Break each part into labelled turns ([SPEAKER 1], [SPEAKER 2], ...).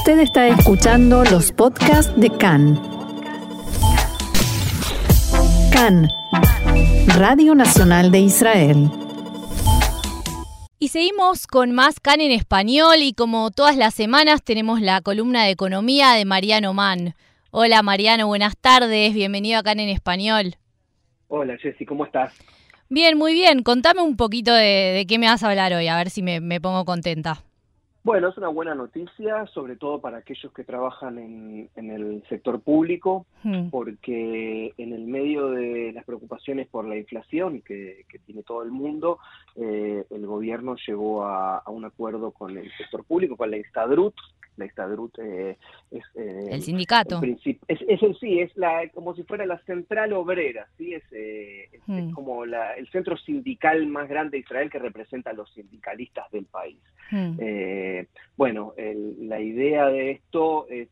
[SPEAKER 1] Usted está escuchando los podcasts de CAN. CAN, Radio Nacional de Israel.
[SPEAKER 2] Y seguimos con más CAN en español y como todas las semanas tenemos la columna de economía de Mariano Mann. Hola Mariano, buenas tardes, bienvenido a CAN en español.
[SPEAKER 3] Hola Jessy, ¿cómo estás?
[SPEAKER 2] Bien, muy bien. Contame un poquito de, qué me vas a hablar hoy, a ver si me, pongo contenta.
[SPEAKER 3] Bueno, es una buena noticia, sobre todo para aquellos que trabajan en, el sector público, hmm. porque en el medio de las preocupaciones por la inflación que, tiene todo el mundo, eh, el gobierno llegó a, un acuerdo con el sector público, con la Instadrut, la Estadrut eh, es
[SPEAKER 2] eh, el sindicato.
[SPEAKER 3] es, es sí es la como si fuera la central obrera sí es, eh, hmm. como el centro sindical más grande de Israel que representa a los sindicalistas del país hmm. bueno la idea de esto es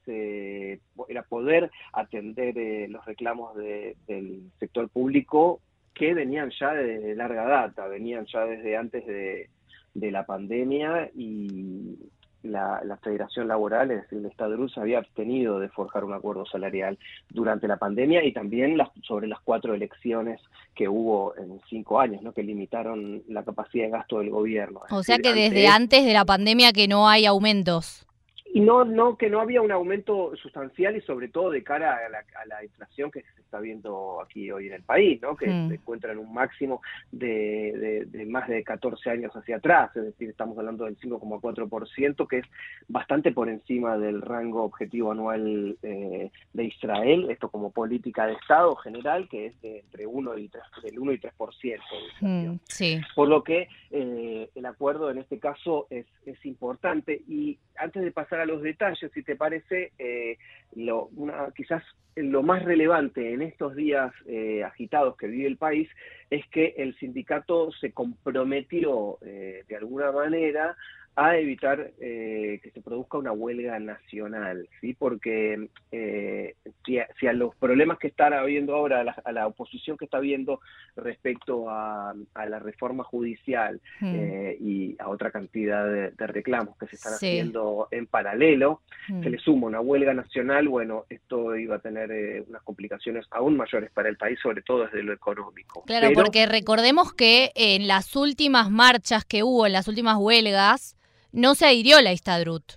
[SPEAKER 3] era poder atender los reclamos del sector público que venían ya de larga data venían ya desde antes de de la pandemia y, la, Federación Laboral, es decir, el Estado se había abstenido de forjar un acuerdo salarial durante la pandemia y también sobre las cuatro elecciones que hubo en cinco años, ¿no? que limitaron la capacidad de gasto del gobierno.
[SPEAKER 2] O sea que desde antes de la pandemia que no hay aumentos.
[SPEAKER 3] Y no, no, que no había un aumento sustancial y sobre todo de cara a la, a la inflación que se está viendo aquí hoy en el país, ¿no? que se encuentra en un máximo de, de, más de 14 años hacia atrás, es decir, estamos hablando del 5,4%, que es bastante por encima del rango objetivo anual eh, de Israel, esto como política de Estado general, que es de entre 1 y 3, del 1 y 3%.
[SPEAKER 2] Hmm, sí.
[SPEAKER 3] Por lo que eh, el acuerdo en este caso es, es importante y antes de pasar a los detalles, si te parece, eh, lo, una, quizás lo más relevante en estos días eh, agitados que vive el país es que el sindicato se comprometió eh, de alguna manera a evitar eh, que se produzca una huelga nacional, ¿sí? Porque eh, si, a, los problemas que están habiendo ahora, a la, oposición que está habiendo respecto a, la reforma judicial hmm. eh, y a otra cantidad de, reclamos que se están haciendo en paralelo, hmm. se le suma una huelga nacional, bueno, esto iba a tener unas complicaciones aún mayores para el país, sobre todo desde lo económico.
[SPEAKER 2] Claro, porque recordemos que en las últimas marchas que hubo, en las últimas huelgas, no se adhirió la Istadrut.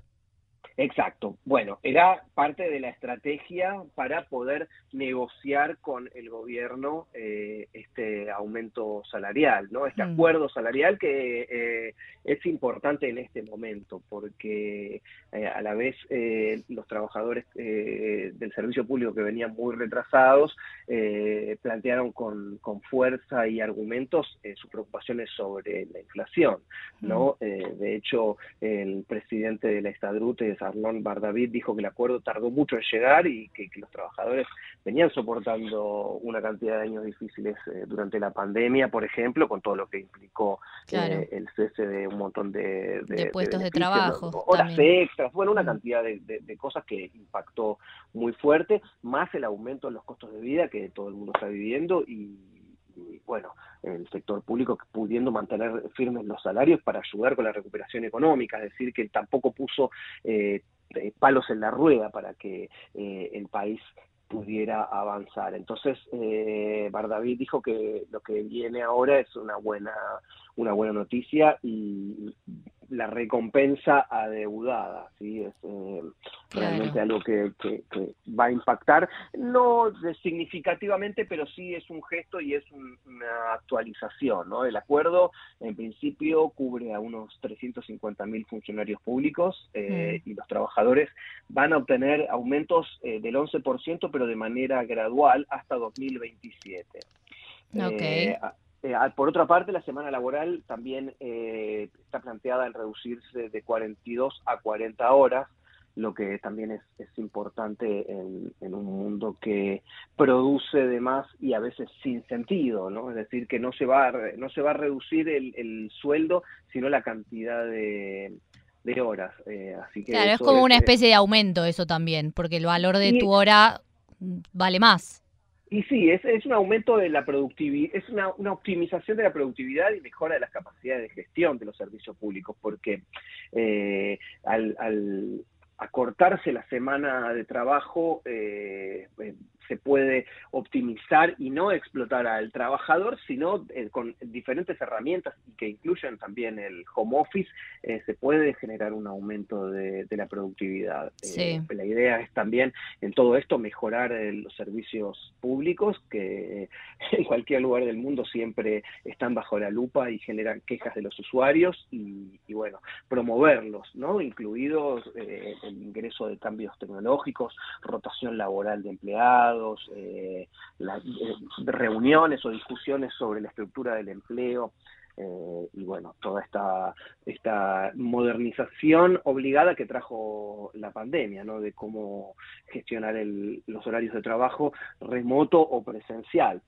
[SPEAKER 3] Exacto. Bueno, era parte de la estrategia para poder negociar con el gobierno eh, este aumento salarial, ¿no? Este mm. acuerdo salarial que eh, es importante en este momento porque eh, a la vez los trabajadores del servicio público que venían muy retrasados plantearon con, con, fuerza y argumentos sus preocupaciones sobre la inflación, ¿no? Mm. de hecho, el presidente de la Estadrut es Arlon Bardavid dijo que el acuerdo tardó mucho en llegar y que, los trabajadores venían soportando una cantidad de años difíciles eh, durante la pandemia, por ejemplo, con todo lo que implicó eh, el cese de un montón de,
[SPEAKER 2] puestos de, trabajo,
[SPEAKER 3] horas extras, bueno, una cantidad de, cosas que impactó muy fuerte, más el aumento en los costos de vida que todo el mundo está viviendo y bueno, el sector público pudiendo mantener firmes los salarios para ayudar con la recuperación económica, es decir, que tampoco puso eh, palos en la rueda para que eh, el país pudiera avanzar. Entonces, eh, Bardavid dijo que lo que viene ahora es una buena, una buena noticia y la recompensa adeudada, ¿sí? Es eh, realmente algo que, va a impactar, no significativamente, pero sí es un gesto y es una actualización, ¿no? El acuerdo, en principio, cubre a unos 350 mil funcionarios públicos eh, mm. y los trabajadores van a obtener aumentos eh, del 11%, pero de manera gradual hasta 2027.
[SPEAKER 2] Okay.
[SPEAKER 3] Eh, por otra parte, la semana laboral también eh, está planteada en reducirse de 42 a 40 horas, lo que también es, importante en, un mundo que produce de más y a veces sin sentido, ¿no? Es decir, que no se va a, no se va a reducir el, sueldo, sino la cantidad de, horas. Eh, así que
[SPEAKER 2] claro, es como una especie de aumento eso también, porque el valor de tu hora vale más.
[SPEAKER 3] Y sí, es, es un aumento de la productividad, es una, una, optimización de la productividad y mejora de las capacidades de gestión de los servicios públicos, porque eh, al, al, acortarse la semana de trabajo eh, se puede optimizar y no explotar al trabajador, sino eh, con diferentes herramientas que incluyen también el home office, eh, se puede generar un aumento de, la productividad. Eh, la idea es también en todo esto mejorar los servicios públicos que en cualquier lugar del mundo siempre están bajo la lupa y generan quejas de los usuarios y, bueno, promoverlos, ¿no? Incluidos el ingreso de cambios tecnológicos, rotación laboral de empleados, eh, las, eh, reuniones o discusiones sobre la estructura del empleo. Eh, y bueno, toda esta, esta modernización obligada que trajo la pandemia, ¿no? De cómo gestionar los horarios de trabajo remoto o presencial.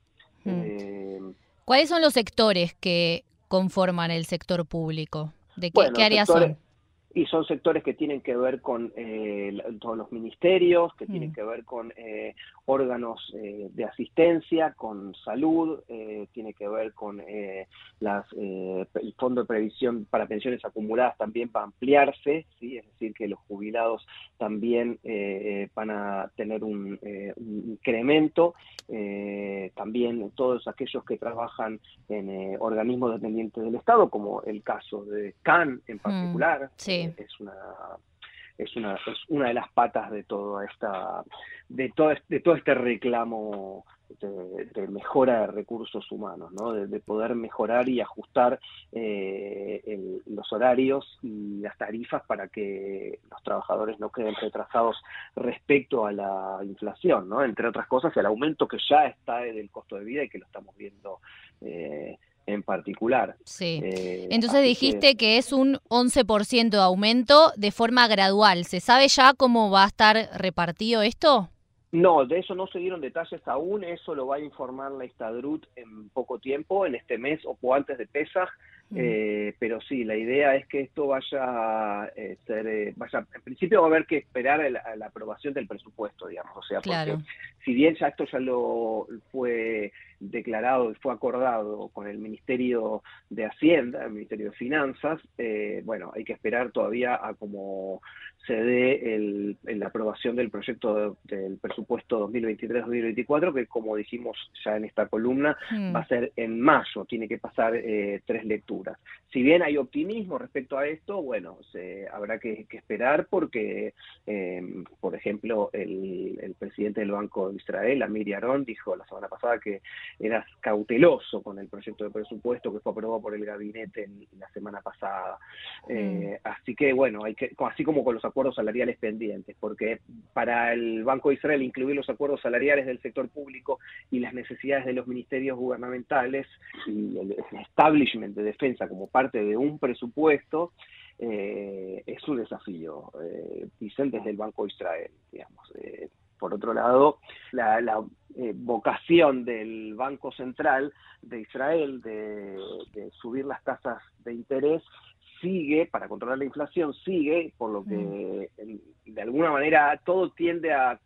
[SPEAKER 2] Mm. ¿Cuáles son los sectores que conforman el sector público? ¿De qué, áreas son?
[SPEAKER 3] Y son sectores que tienen que ver con eh, todos los ministerios, que tienen mm. que ver con eh, órganos eh, de asistencia, con salud, tiene que ver con las, el fondo de previsión para pensiones acumuladas también va a ampliarse, ¿sí? es decir, que los jubilados también van a tener un, un incremento, también todos aquellos que trabajan en organismos dependientes del Estado, como el caso de CAN en mm. particular. Es una es una es una de las patas de toda esta de todo de todo este reclamo de, mejora de recursos humanos, ¿no? de, poder mejorar y ajustar eh, los horarios y las tarifas para que los trabajadores no queden retrasados respecto a la inflación, ¿no? entre otras cosas, el aumento que ya está del costo de vida y que lo estamos viendo eh, en particular.
[SPEAKER 2] Sí. Eh, Entonces dijiste que... es un 11% de aumento de forma gradual. ¿Se sabe ya cómo va a estar repartido esto?
[SPEAKER 3] No, de eso no se dieron detalles aún, eso lo va a informar la Estadrut en poco tiempo, en este mes o antes de Pesaj, mm. eh, pero sí, la idea es que esto vaya a eh, ser, vaya, en principio va a haber que esperar a la, aprobación del presupuesto, digamos, o sea, porque si bien ya esto ya lo fue declarado y fue acordado con el Ministerio de Hacienda, el Ministerio de Finanzas, eh, bueno, hay que esperar todavía a cómo se dé el, la aprobación del proyecto del presupuesto 2023-2024, que como dijimos ya en esta columna, mm. va a ser en mayo, tiene que pasar eh, tres lecturas. Si bien hay optimismo respecto a esto, bueno, se, habrá que, esperar porque, em, por ejemplo, el, el, presidente del Banco de Israel, Amir Yaron, dijo la semana pasada que era cauteloso con el proyecto de presupuesto que fue aprobado por el gabinete la semana pasada. Eh, mm. así que bueno, hay que, así como con los acuerdos salariales pendientes, porque para el Banco de Israel incluir los acuerdos salariales del sector público y las necesidades de los ministerios gubernamentales y el establishment de defensa como parte de un presupuesto, eh, es un desafío, eh, Vicente desde el Banco de Israel, digamos. Eh, por otro lado, la, eh, vocación del Banco Central de Israel de, subir las tasas de interés sigue, para controlar la inflación, sigue, por lo que mm. de alguna manera todo tiende a,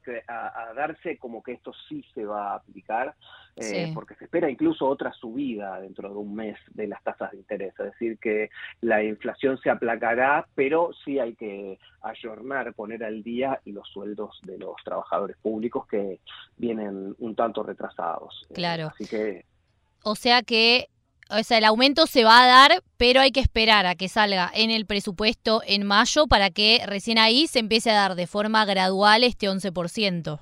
[SPEAKER 3] darse como que esto sí se va a aplicar, eh, porque se espera incluso otra subida dentro de un mes de las tasas de interés, es decir, que la inflación se aplacará, pero sí hay que ayornar, poner al día los sueldos de los trabajadores públicos que vienen un tanto retrasados.
[SPEAKER 2] Eh, claro.
[SPEAKER 3] así que...
[SPEAKER 2] O sea que o sea, el aumento se va a dar, pero hay que esperar a que salga en el presupuesto en mayo para que recién ahí se empiece a dar de forma gradual este 11%.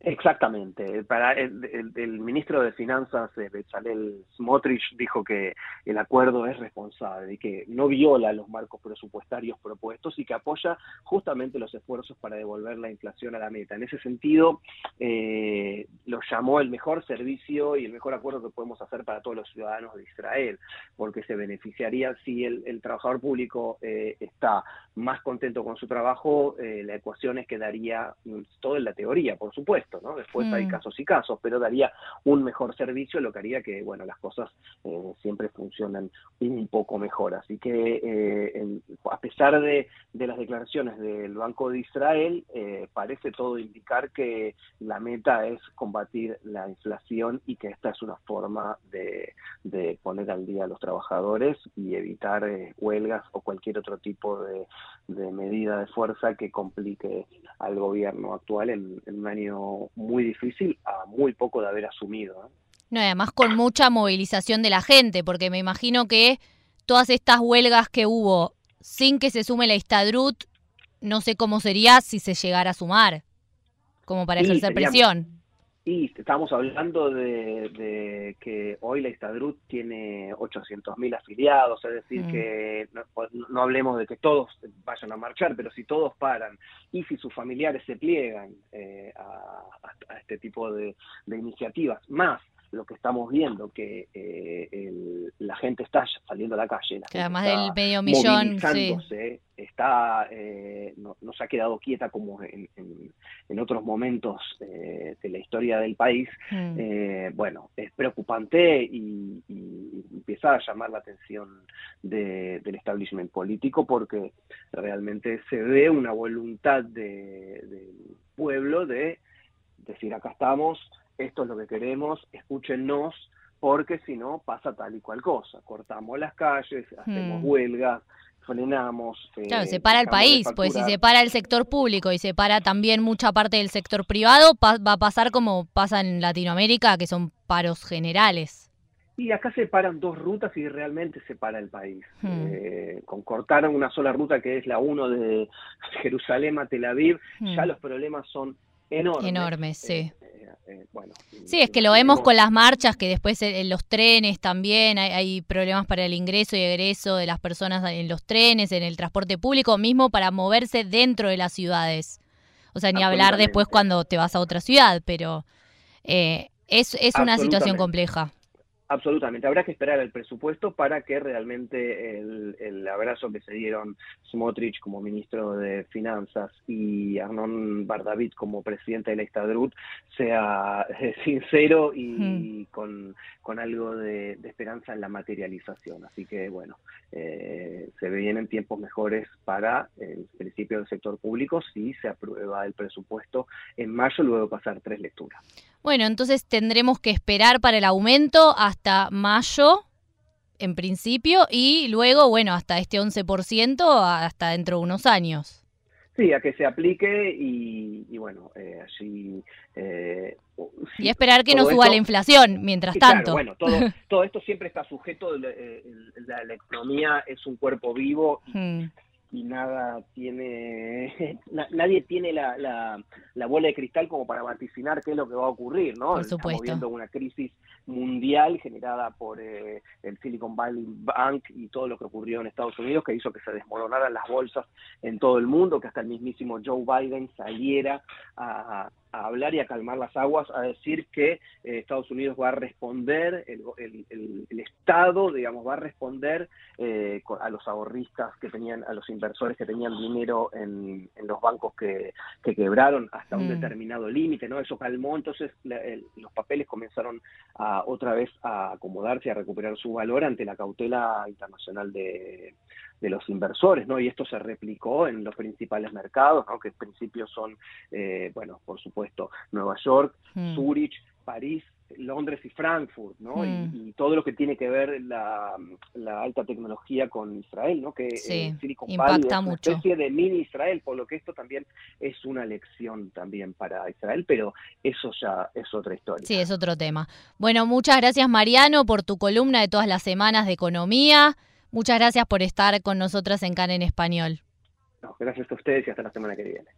[SPEAKER 3] Exactamente. Para el, ministro de Finanzas, eh, Bezalel Smotrich, dijo que el acuerdo es responsable y que no viola los marcos presupuestarios propuestos y que apoya justamente los esfuerzos para devolver la inflación a la meta. En ese sentido, eh, lo llamó el mejor servicio y el mejor acuerdo que podemos hacer para todos los ciudadanos de Israel, porque se beneficiaría si el, trabajador público eh, está más contento con su trabajo, la ecuación es que daría mm, todo en la teoría, por supuesto supuesto, ¿no? Después hay
[SPEAKER 2] Mm.
[SPEAKER 3] casos y casos, pero daría un mejor servicio, lo que haría que, bueno, las cosas eh, siempre funcionan un poco mejor. Así que, eh, en- a pesar de, de las declaraciones del Banco de Israel, eh, parece todo indicar que la meta es combatir la inflación y que esta es una forma de, de poner al día a los trabajadores y evitar eh, huelgas o cualquier otro tipo de, de medida de fuerza que complique al gobierno actual en, en un año muy difícil, a muy poco de haber asumido.
[SPEAKER 2] No, y además con mucha movilización de la gente, porque me imagino que todas estas huelgas que hubo sin que se sume la Istadrut, no sé cómo sería si se llegara a sumar, como para
[SPEAKER 3] Sí,
[SPEAKER 2] ejercer
[SPEAKER 3] sería-
[SPEAKER 2] presión.
[SPEAKER 3] Y estamos hablando de, de que hoy la Istadrut tiene 800.000 afiliados, es decir,
[SPEAKER 2] Mm.
[SPEAKER 3] que no, no hablemos de que todos vayan a marchar, pero si todos paran y si sus familiares se pliegan eh, a, este tipo de, de iniciativas, más lo que estamos viendo, que eh, el- la gente está saliendo a la calle, la
[SPEAKER 2] Que además
[SPEAKER 3] está
[SPEAKER 2] del medio millón, sí.
[SPEAKER 3] está, eh, no, no se ha quedado quieta como en, en- en otros momentos eh, de la historia del país,
[SPEAKER 2] Mm.
[SPEAKER 3] eh, bueno, es preocupante y, y empieza a llamar la atención de- del establishment político porque realmente se ve una voluntad de- del pueblo de decir acá estamos, esto es lo que queremos, escúchenos, porque si no pasa tal y cual cosa. Cortamos las calles, hacemos
[SPEAKER 2] Hmm.
[SPEAKER 3] huelgas, frenamos.
[SPEAKER 2] Claro,
[SPEAKER 3] eh,
[SPEAKER 2] se para el país, pues si se para el sector público y se para también mucha parte del sector privado, pa- va a pasar como pasa en Latinoamérica, que son paros generales.
[SPEAKER 3] Y acá se paran dos rutas y realmente se para el país.
[SPEAKER 2] Hmm.
[SPEAKER 3] Eh, con cortar una sola ruta que es la 1 de Jerusalén a Tel Aviv,
[SPEAKER 2] Mm.
[SPEAKER 3] ya los problemas son enormes.
[SPEAKER 2] Enormes, sí.
[SPEAKER 3] Eh, eh, eh, bueno,
[SPEAKER 2] Sí, es que lo vemos con las marchas, que después en, los trenes también hay, hay problemas para el ingreso y egreso de las personas en los trenes, en el transporte público, mismo para moverse dentro de las ciudades. O sea, ni hablar después cuando te vas a otra ciudad, pero eh, es, es una situación compleja.
[SPEAKER 3] Absolutamente, habrá que esperar el presupuesto para que realmente el, el abrazo que se dieron Smotrich como ministro de Finanzas y Arnon Bardavit como presidente de la Estadrut sea eh, sincero y con, con algo de, de esperanza en la materialización. Así que bueno, eh, se vienen tiempos mejores para el principio del sector público si se aprueba el presupuesto en mayo, luego pasar tres lecturas.
[SPEAKER 2] Bueno, entonces tendremos que esperar para el aumento hasta mayo, en principio, y luego, bueno, hasta este 11%, hasta dentro de unos años.
[SPEAKER 3] Sí, a que se aplique y, y bueno, eh, allí... eh, sí,
[SPEAKER 2] Y esperar que no suba
[SPEAKER 3] esto-
[SPEAKER 2] la inflación, mientras
[SPEAKER 3] claro,
[SPEAKER 2] tanto.
[SPEAKER 3] bueno, todo, todo esto siempre está sujeto, la, la economía es un cuerpo vivo y,
[SPEAKER 2] Mm,
[SPEAKER 3] y nada tiene, na- nadie tiene la, la, la bola de cristal como para vaticinar qué es lo que va a ocurrir, ¿no?
[SPEAKER 2] Por
[SPEAKER 3] Estamos
[SPEAKER 2] supuesto.
[SPEAKER 3] viendo una crisis mundial generada por eh, el Silicon Valley Bank y todo lo que ocurrió en Estados Unidos que hizo que se desmoronaran las bolsas en todo el mundo, que hasta el mismísimo Joe Biden saliera a, a hablar y a calmar las aguas, a decir que eh, Estados Unidos va a responder, el, el- el- el Estado, digamos, va a responder eh, a los ahorristas que tenían, a los inversores que tenían dinero en, en los bancos que, que quebraron hasta un
[SPEAKER 2] Mm.
[SPEAKER 3] determinado límite, ¿no? Eso calmó, entonces la- el- los papeles comenzaron a otra vez a acomodarse a recuperar su valor ante la cautela internacional de, de los inversores, ¿no? Y esto se replicó en los principales mercados, ¿no? Que en principio son, eh, bueno, por supuesto, Nueva York,
[SPEAKER 2] mm.
[SPEAKER 3] Zurich, París, Londres y Frankfurt, ¿no?
[SPEAKER 2] Mm.
[SPEAKER 3] Y, y todo lo que tiene que ver la, la alta tecnología con Israel, ¿no? Que
[SPEAKER 2] Sí,
[SPEAKER 3] eh, Silicon Valley es una
[SPEAKER 2] mucho.
[SPEAKER 3] especie de mini Israel, por lo que esto también es una lección también para Israel, pero eso ya es otra historia.
[SPEAKER 2] Sí, es otro tema. Bueno, muchas gracias Mariano por tu columna de todas las semanas de economía. Muchas gracias por estar con nosotras en CAN en español.
[SPEAKER 3] Gracias a ustedes y hasta la semana que viene.